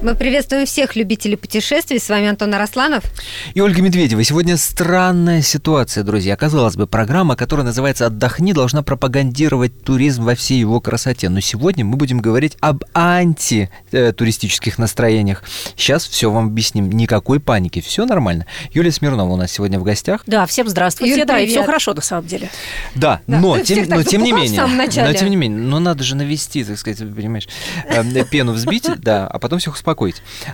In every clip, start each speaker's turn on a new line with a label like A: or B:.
A: Мы приветствуем всех любителей путешествий. С вами Антон Арасланов.
B: И Ольга Медведева. Сегодня странная ситуация, друзья. Казалось бы, программа, которая называется «Отдохни», должна пропагандировать туризм во всей его красоте. Но сегодня мы будем говорить об антитуристических настроениях. Сейчас все вам объясним. Никакой паники. Все нормально. Юлия Смирнова у нас сегодня в гостях.
C: Да, всем здравствуйте.
A: Юль,
C: да, и
A: привет.
C: все хорошо на самом деле.
B: Да,
A: Да,
B: но, тем, но тем не менее, но тем не менее, но надо же навести, так сказать, понимаешь, э, пену взбить, да, а потом всех успокоить.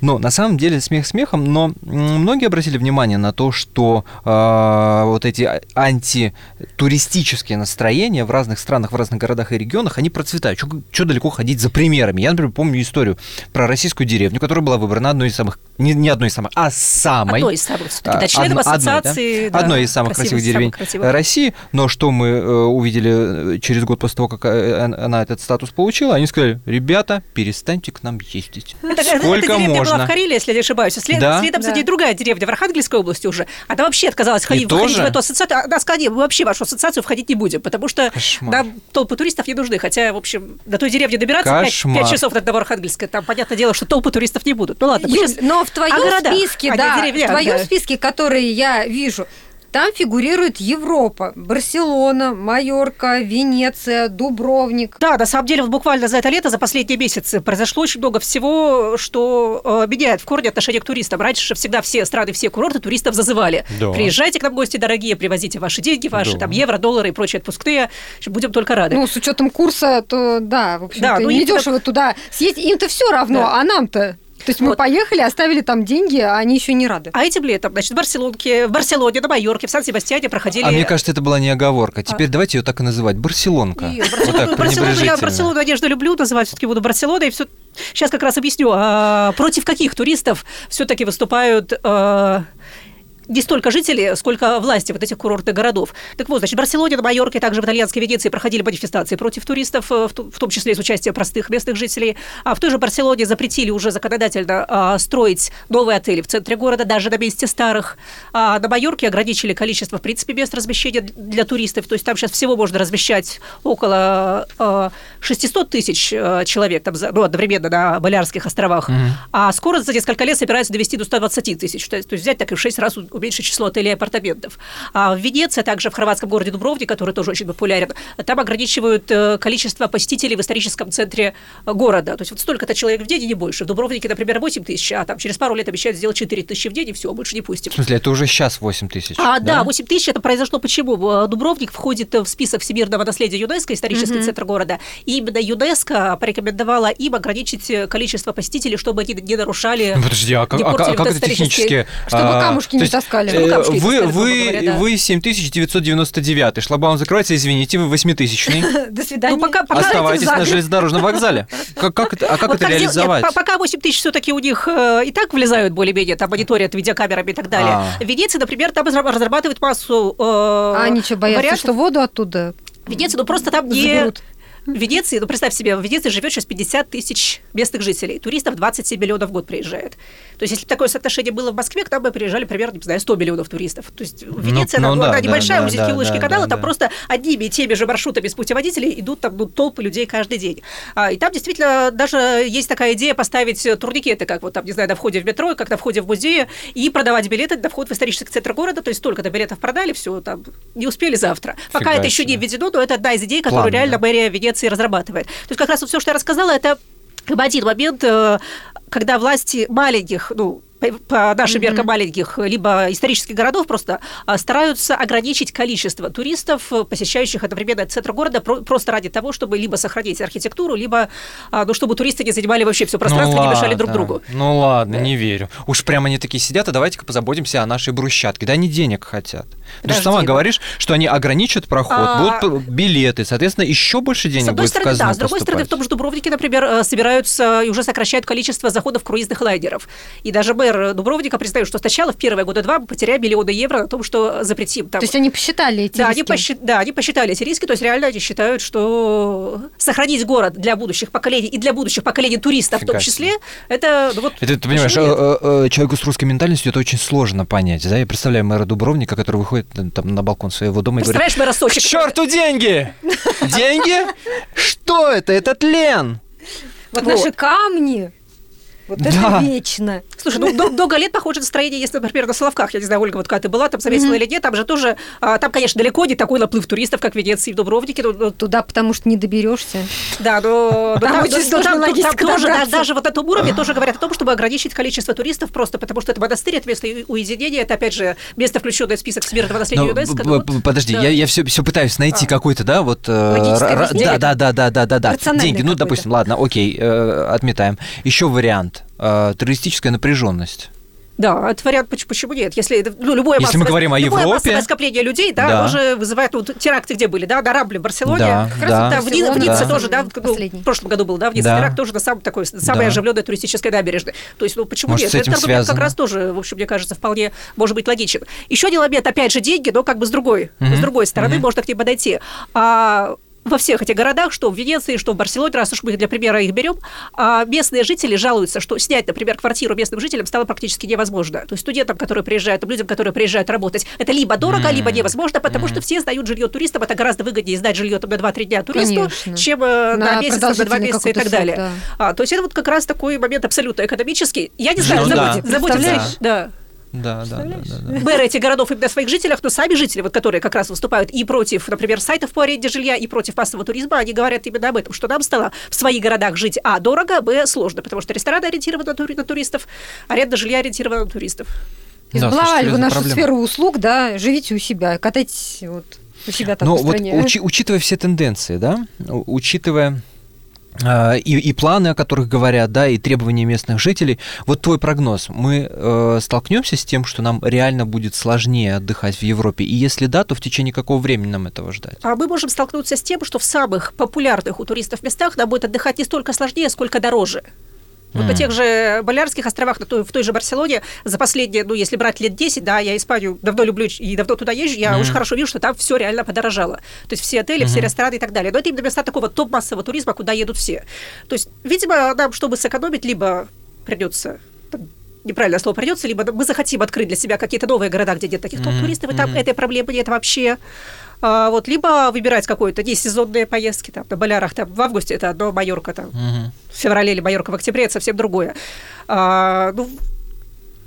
B: Но на самом деле смех смехом, но многие обратили внимание на то, что э, вот эти антитуристические настроения в разных странах, в разных городах и регионах, они процветают. Что далеко ходить за примерами? Я, например, помню историю про российскую деревню, которая была выбрана одной из самых, не, не одной из самых, а самой.
C: Одной из самых, всё-таки,
B: А,
C: да, членом
B: одно- одной, да?
C: ассоциации. да,
B: Одной из самых красивых
C: самых
B: деревень
C: красивых.
B: России. Но что мы э, увидели э, через год после того, как э, она этот статус получила, они сказали, ребята, перестаньте к нам ездить.
C: Это
B: Сколько
C: деревня
B: можно?
C: была в Карелии, если я не ошибаюсь. След-
B: Да?
C: Следом за
A: Да.
C: ней другая деревня в Архангельской области уже. Она вообще отказалась ходить,
B: тоже?
C: входить в эту ассоциацию. Она сказала, «Нет, мы вообще в вашу ассоциацию входить не будем, потому что
B: Кошмар.
C: нам толпы туристов не нужны. Хотя, в общем, до той деревни добираться
B: Кошмар.
C: 5, часов от одного Архангельска. Там, понятное дело, что толпы туристов не будут. Ну ладно,
A: Юль,
C: щас-
A: но в твоем
C: городах,
A: списке,
C: а не
A: да, в твоем
C: да.
A: списке, который я вижу, там фигурирует Европа, Барселона, Майорка, Венеция, Дубровник.
C: Да, на самом деле, вот буквально за это лето, за последние месяцы произошло очень много всего, что э, меняет в корне отношение к туристам. Раньше всегда все страны, все курорты туристов зазывали.
B: Да.
C: Приезжайте к нам в гости, дорогие, привозите ваши деньги, ваши
B: Да.
C: там евро, доллары и прочие отпускные. Будем только рады.
A: Ну, с учетом курса, то да, в общем-то,
C: Да, ну,
A: не
C: им-то-
A: дешево туда съездить. Им-то все равно,
C: Да.
A: а нам-то? То есть мы
C: Вот.
A: поехали, оставили там деньги, а они еще не рады.
C: А этим летом, значит, в Барселонке, в Барселоне, на Майорке, в Сан-Себастьяне проходили...
B: А мне кажется, это была не оговорка. Теперь давайте ее так и называть. Барселонка.
C: И
B: Вот
C: Барселону,
B: так,
C: Барселону, я. Барселону, конечно, люблю, называть все-таки буду Барселоной. Все... Сейчас как раз объясню, а, против каких туристов все-таки выступают а, не столько жители, сколько власти вот этих курортных городов. Так вот, значит, в Барселоне, на Майорке, также в итальянской Венеции проходили манифестации против туристов, э, в том числе с участием простых местных жителей. А в той же Барселоне запретили уже законодательно а, строить новые отели в центре города, даже на месте старых. А на Майорке ограничили количество, в принципе, мест размещения для туристов. То есть там сейчас всего можно размещать около э, 600 тысяч э, человек там, ну, одновременно на Балиарских островах. А скоро за несколько лет собираются довести до 120 тысяч. То есть, то есть взять так и в 6 раз уменьшить число отелей и апартаментов. А в Венеции, а также в хорватском городе Дубровник, который тоже очень популярен, там ограничивают э, количество посетителей в историческом центре э, города. То есть вот столько-то человек в день и не больше. В Дубровнике, например, 8 тысяч, а там через пару лет обещают сделать 4 тысячи в день, и все, больше не пустим.
B: В смысле, это уже сейчас 8 тысяч.
C: А, да, 8 тысяч. Это произошло почему? Э, Дубровник входит в список всемирного наследия ЮНЕСКО, исторический центр города. И именно ЮНЕСКо порекомендовала им ограничить количество посетителей, чтобы они не нарушали...
B: Ну, Подожди, а как, а а как это технически?
A: Чтобы
B: а,
A: камушки не
B: есть,
A: таскали.
B: э,
C: не
B: Вы,
C: грубо
B: вы,
C: говоря, да.
B: вы 7999, шлагбаум закрывается, извините, вы 8000
A: До свидания.
C: Ну, пока, пока
B: Оставайтесь на железнодорожном вокзале. Как, как это, а как
C: Вот
B: это
C: нет,
B: реализовать?
C: по- пока 8 тысяч все-таки у них э, и так влезают более-менее, там мониторят видеокамерами и так далее.
B: А.
C: В Венеции, например, там разра- разрабатывают массу э,
A: А они что, боятся,
C: вариантов.
A: что воду оттуда
C: В Венеции, ну просто там не...
A: заберут?
C: В Венеции, ну представь себе, в Венеции живет сейчас 50 тысяч местных жителей. Туристов 27 миллионов в год приезжает. То есть, если бы такое соотношение было в Москве, к нам бы приезжали примерно, не знаю, 100 миллионов туристов. То есть, Венеция,
B: ну
C: она,
B: да,
C: она
B: да,
C: небольшая,
B: да,
C: узенькие
B: да,
C: улочки
B: да,
C: канала,
B: да,
C: там
B: да.
C: просто одними и теми же маршрутами с путеводителей идут там ну, толпы людей каждый день. А, и там действительно даже есть такая идея поставить турникеты, как вот там, не знаю, на входе в метро, как на входе в музей, и продавать билеты на вход в исторический центр города. То есть, столько-то билетов продали, все, там, не успели завтра. Пока
B: Фига
C: это еще не
B: себе.
C: введено, но это одна из идей, которую
B: План,
C: реально
B: да.
C: мэрия Венеции разрабатывает. То есть как раз все, что я рассказала, это бы один момент, э, когда власти маленьких, ну, по- нашим меркам маленьких, либо исторических городов просто а, стараются ограничить количество туристов, посещающих одновременно центр города, про- просто ради того, чтобы либо сохранить архитектуру, либо, а, ну, чтобы туристы не занимали вообще все пространство,
B: ну,
C: не мешали
B: ладно,
C: друг другу.
B: Ну ладно, не верю. Уж прямо они такие сидят, а давайте-ка позаботимся о нашей брусчатке. Да они денег хотят. Ты же
C: Подожди,
B: сама
C: ну.
B: говоришь, что они ограничат проход,
C: А-
B: будут билеты, соответственно, еще больше денег
C: С одной
B: будет в
C: стороны,
B: казну
C: да. С другой стороны, в
B: поступать.
C: том же Дубровнике, например, э, собираются и уже сокращают количество заходов круизных лайнеров. И даже мэр мэр Дубровника признает, что сначала в первые года два мы потеряем миллионы евро на том, что запретим. Там.
A: То есть они посчитали эти
C: да,
A: риски?
C: они посчит- да, они посчитали эти риски, то есть реально они считают, что сохранить город для будущих поколений и для будущих поколений туристов в
B: Фига
C: том числе, это ну, вот
B: Это, ты понимаешь,
C: нет?
B: э, э, э, человеку с русской ментальностью это очень сложно понять. Да? Я представляю мэра Дубровника, который выходит там, на балкон своего дома и говорит,
C: мэра Сочи?
B: к черту деньги! Деньги? Что это? Это тлен!
A: Вот,
C: Вот.
A: наши камни. Вот
B: Да.
A: это вечно.
C: Слушай, ну до- много лет похоже настроение есть, например, на Соловках. Я не знаю, Ольга, вот когда ты была, там заметила или нет, там же тоже, а, там, конечно, далеко не такой наплыв туристов, как в Венеции и в Дубровнике. но- но-
A: Туда, потому что не доберешься.
C: Да, но, но
A: Там очень
C: но там- там тоже, да, даже вот на этом уровне тоже говорят о том, чтобы ограничить количество туристов просто потому, что это монастырь, это место уединения, это, опять же, место, включенное в список всемирного наследия
B: Ну,
C: ЮНЕСКО. Ну, вот,
B: подожди,
C: да.
B: я, я все, все пытаюсь найти
C: А.
B: какой-то, да, вот... э,
A: Логическое
B: ра- да, да, да, да, да, да, да. Деньги, ну, допустим, ладно, окей, э, отметаем. Еще вариант. Э, террористическая напряженность.
C: Да, это вариант, почему, нет? Если это, ну, любое
B: Если мы
C: массовое-
B: говорим о
C: любое
B: Европе-
C: скопление людей, да,
B: Да.
C: оно же вызывает, ну, теракты где были, да, на Рамбле в Барселоне,
B: Да,
C: как раз
B: да.
C: вот, да, в, Ни- в Ницце
B: да.
C: тоже, да, вот, ну, в прошлом году был, да, в Ницце
B: Да.
C: теракт тоже на самом такой, самой
B: Да.
C: оживленной туристической набережной. То есть, ну, почему
B: Может,
C: нет?
B: с этим
C: Этот аргумент как
B: связано?
C: раз тоже, в общем, мне кажется, вполне может быть логичен. Еще один момент, опять же, деньги, но как бы с другой,
B: Мгм.
C: с другой стороны,
B: Мгм.
C: можно к ним подойти. А, во всех этих городах, что в Венеции, что в Барселоне, раз уж мы для примера их берем, а местные жители жалуются, что снять, например, квартиру местным жителям стало практически невозможно. То есть студентам, которые приезжают, людям, которые приезжают работать, это либо дорого,
B: Мгм.
C: либо невозможно, потому что все сдают жилье туристам. Это гораздо выгоднее сдать жилье там, на 2-3 дня туристу,
A: Конечно.
C: чем э, на,
A: На
C: месяц, там, на 2
A: продолжительный
C: месяца и так
A: срок,
C: далее.
A: да.
C: А, то есть это вот как раз такой момент абсолютно экономический. Я не знаю,
B: Ну да.
C: забудь-
A: Представляешь?
C: ли- да.
B: Да, да, да, да, да.
C: мэры этих городов именно о своих жителях, но сами жители, вот, которые как раз выступают и против, например, сайтов по аренде жилья, и против массового туризма, они говорят именно об этом, что нам стало в своих городах жить, а, дорого, б, сложно, потому что рестораны ориентированы на, тури- на туристов, аренда жилья ориентирована на туристов.
B: Да,
A: Избаловали
B: слушай,
A: вы нашу
B: проблема.
A: сферу услуг, да, живите у себя, катайтесь вот у себя там
B: Но
A: по
B: вот
A: стране.
B: учи- учитывая все тенденции, да, учитывая и, и планы, о которых говорят, да, и требования местных жителей. Вот твой прогноз. Мы э, столкнемся с тем, что нам реально будет сложнее отдыхать в Европе? И если да, то в течение какого времени нам этого ждать?
C: А мы можем столкнуться с тем, что в самых популярных у туристов местах нам будет отдыхать не столько сложнее, сколько дороже. Вот на тех же Балярских островах, на той, в той же Барселоне, за последние, ну, если брать лет 10, да, я Испанию давно люблю и давно туда езжу, я
B: Мгм.
C: очень хорошо вижу, что там все реально подорожало. То есть все отели, все
B: Мгм.
C: рестораны и так далее. Но это именно места такого топ-массового туризма, куда едут все. То есть, видимо, нам, чтобы сэкономить, либо придется неправильное слово придется, либо мы захотим открыть для себя какие-то новые города, где нет таких топ-туристов, и там
B: мгм.
C: этой проблемы нет вообще. А, вот, либо выбирать какое-то несезонные поездки, там, на Балярах, там, в августе это одно, Майорка, там,
B: Мгм.
C: в феврале или Майорка в октябре, это совсем другое. А, ну,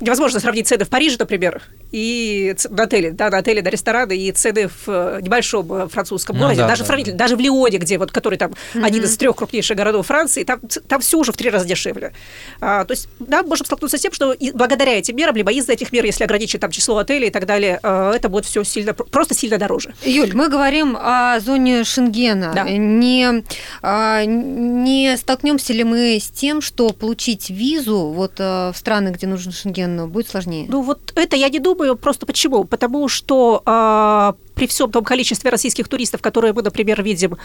C: невозможно сравнить цены в Париже, например, и на отеле, да, на отеле, на рестораны, и цены в э, небольшом э, французском
B: Ну
C: городе,
B: да,
C: даже
B: да,
C: сравнительно, даже в Лионе, где вот, который там один из трех крупнейших городов Франции, там, там все уже в три раза дешевле. А, то есть, да, мы можем столкнуться с тем, что и благодаря этим мерам, либо из-за этих мер, если ограничить там число отелей и так далее, э, это будет все сильно, просто сильно дороже.
A: Юль, мы говорим о зоне Шенгена.
C: Да.
A: Не, а, не столкнемся ли мы с тем, что получить визу вот в страны, где нужен Шенген, будет сложнее?
C: Ну вот это я не думаю, просто почему? Потому что а, при всем том количестве российских туристов, которые мы, например, видим,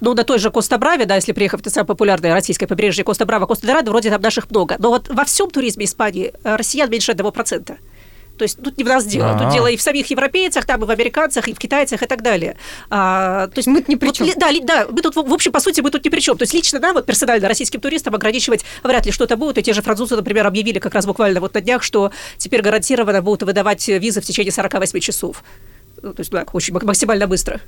C: ну, на той же Коста-Браве, да, если приехать на самое популярное российское побережье Коста-Брава, Коста-Дорадо, вроде там наших много. Но вот во всем туризме Испании э, россиян меньше 1%. То есть тут не в нас дело.
B: А-а.
C: Тут дело и в самих европейцах, там и в американцах, и в китайцах, и так далее. А, то есть
A: Мы-то ни при
C: вот
A: чём.
C: ли- да, да, мы тут, в общем, по сути, мы тут ни при чем. То есть лично, да, вот персонально российским туристам ограничивать вряд ли что-то будет. И те же французы, например, объявили как раз буквально вот на днях, что теперь гарантированно будут выдавать визы в течение 48 часов. Ну, то есть, да, очень мак- максимально быстро.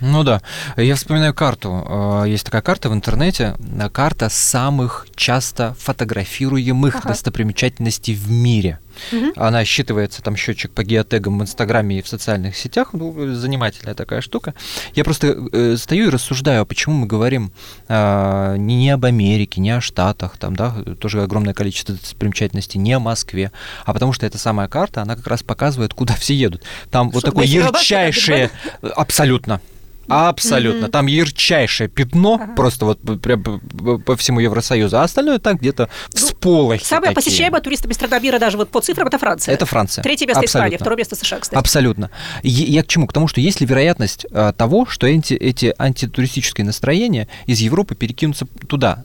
B: Ну да. Я вспоминаю карту. Э, Есть такая карта в интернете. Карта самых часто фотографируемых
C: Ага.
B: достопримечательностей в мире.
C: Мгм.
B: Она считывается, там счетчик по геотегам в Инстаграме и в социальных сетях. Ну, занимательная такая штука. Я просто э, стою и рассуждаю, почему мы говорим э, не, не об Америке, не о Штатах, там, да, тоже огромное количество достопримечательностей, не о Москве, а потому что эта самая карта, она как раз показывает, куда все едут. Там вот
C: Что,
B: такое ярчайшее... Абсолютно. Абсолютно. Там ярчайшее пятно,
C: Ага.
B: просто вот прям по- всему Евросоюзу, а остальное так где-то
C: Ну,
B: всполохи
C: Самая
B: такие.
C: посещаемая туристами страна мира даже вот по цифрам это Франция.
B: Это Франция.
C: Третье место Испания, второе место США, кстати.
B: Абсолютно. Я, я к чему? К тому, что есть ли вероятность а, того, что эти, эти антитуристические настроения из Европы перекинутся туда?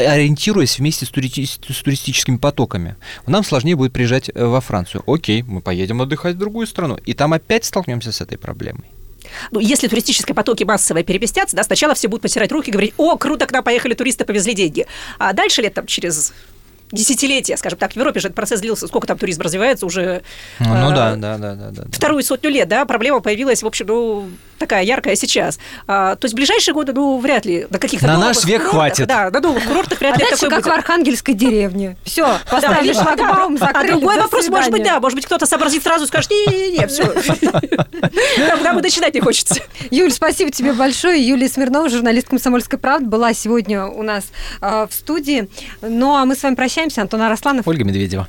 B: ориентируясь вместе с, тури- с туристическими потоками. Нам сложнее будет приезжать э, во Францию. Окей, мы поедем отдыхать в другую страну. И там опять столкнемся с этой проблемой.
C: Ну, если туристические потоки массово переместятся, да, сначала все будут потирать руки и говорить, о, круто, к нам поехали туристы, повезли деньги. А дальше лет там через десятилетия, скажем так, в Европе же этот процесс длился, сколько там туризм развивается уже...
B: Ну, ну
C: э,
B: да, да, да, да, да. да.
C: Вторую сотню лет, да, проблема появилась, в общем, ну, такая яркая сейчас. А, то есть в ближайшие годы, ну, вряд ли на каких-то
B: На
C: новых
B: наш век
C: курортах,
B: хватит.
C: Да, на новых курортах вряд
A: А
C: ли
A: дальше
C: такое
A: как в
C: будет.
A: Архангельской деревне. Все, поставили
C: видишь,
A: шлагбаум,
C: А
A: закрыли.
C: другой
A: до
C: вопрос, может быть, да, может быть, кто-то сообразит сразу и скажет, не-не-не, все. Нам и начинать не хочется.
A: Юль, спасибо тебе большое. Юлия Смирнова, журналист «Комсомольской правды», была сегодня у нас э, в студии. Ну, а мы с вами прощаемся. Антон Арасланов.
B: Ольга Медведева.